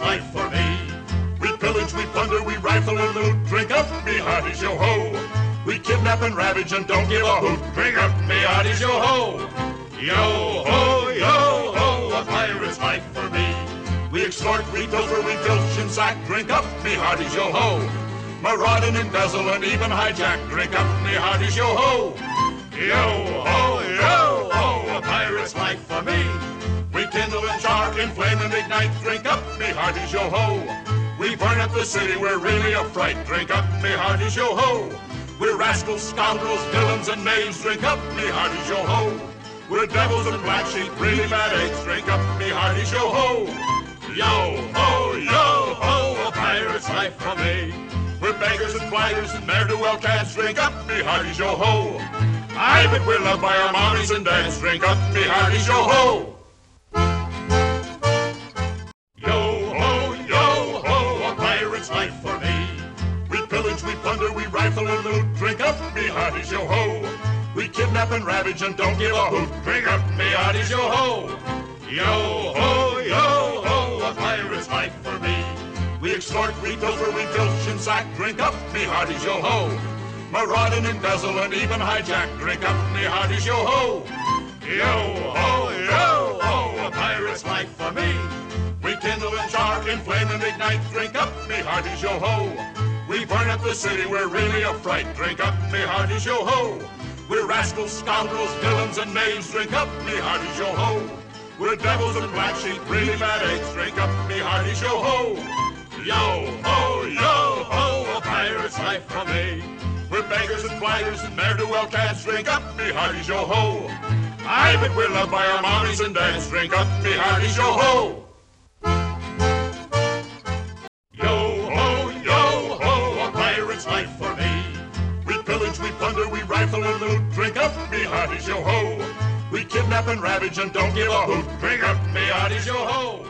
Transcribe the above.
life for me. We pillage, we plunder, we rifle and loot. Drink up, me hearties, yo ho. We kidnap and ravage and don't give a hoot. Drink up, me hearties, yo ho. Yo ho, yo ho, a pirate's life for me. We extort, we pilfer, we filch and sack. Drink up, me hearties, yo ho. Maraud and embezzle and even hijack. Drink up, me hearties, yo ho. And char, inflame and ignite. Drink up, me hearties, yo ho. We burn up the city, we're really a fright. Drink up, me hearties, yo ho. We're rascals, scoundrels, villains, and knaves. Drink up, me hearties, yo ho. We're devils and black sheep, really bad eggs. Drink up, me hearties, yo ho. Yo ho, yo ho, a pirate's life for me. We're beggars and blighters and ne'er-do-well cats. Drink up, me hearties, yo ho. Aye, but we're loved by our mommies and dads. Drink up, me hearties, yo ho. Life for me. We pillage, we plunder, we rifle and loot. Drink up, me hearties, yo ho. We kidnap and ravage and don't give a hoot. Drink up, me hearties, yo ho. Yo ho, yo ho, a pirate's life for me. We extort, we pilfer, we filch and sack. Drink up, me hearties, yo ho. Maraud and embezzle and even hijack. Drink up, me hearties, yo ho. Yo ho, yo ho, a pirate's life for me. We kindle and char, inflame and ignite. Drink hearties, yo ho. We burn up the city, we're really a fright. Drink up, me hearties, yo ho. We're rascals, scoundrels, villains, and knaves. Drink up, me hearties, yo ho. We're devils and black sheep, really bad eggs. Drink up, me hearties, yo ho. Yo ho, yo ho, a pirate's life for me. We're beggars and blighters and ne'er-do-well cats. Drink up, me hearties, yo ho. Aye, but we're loved by our mommies and dads. Drink up, me hearties, yo ho. We plunder, we rifle and loot. Drink up, me hearties, yo ho. We kidnap and ravage and don't give a hoot. Drink up, me hearties, yo ho.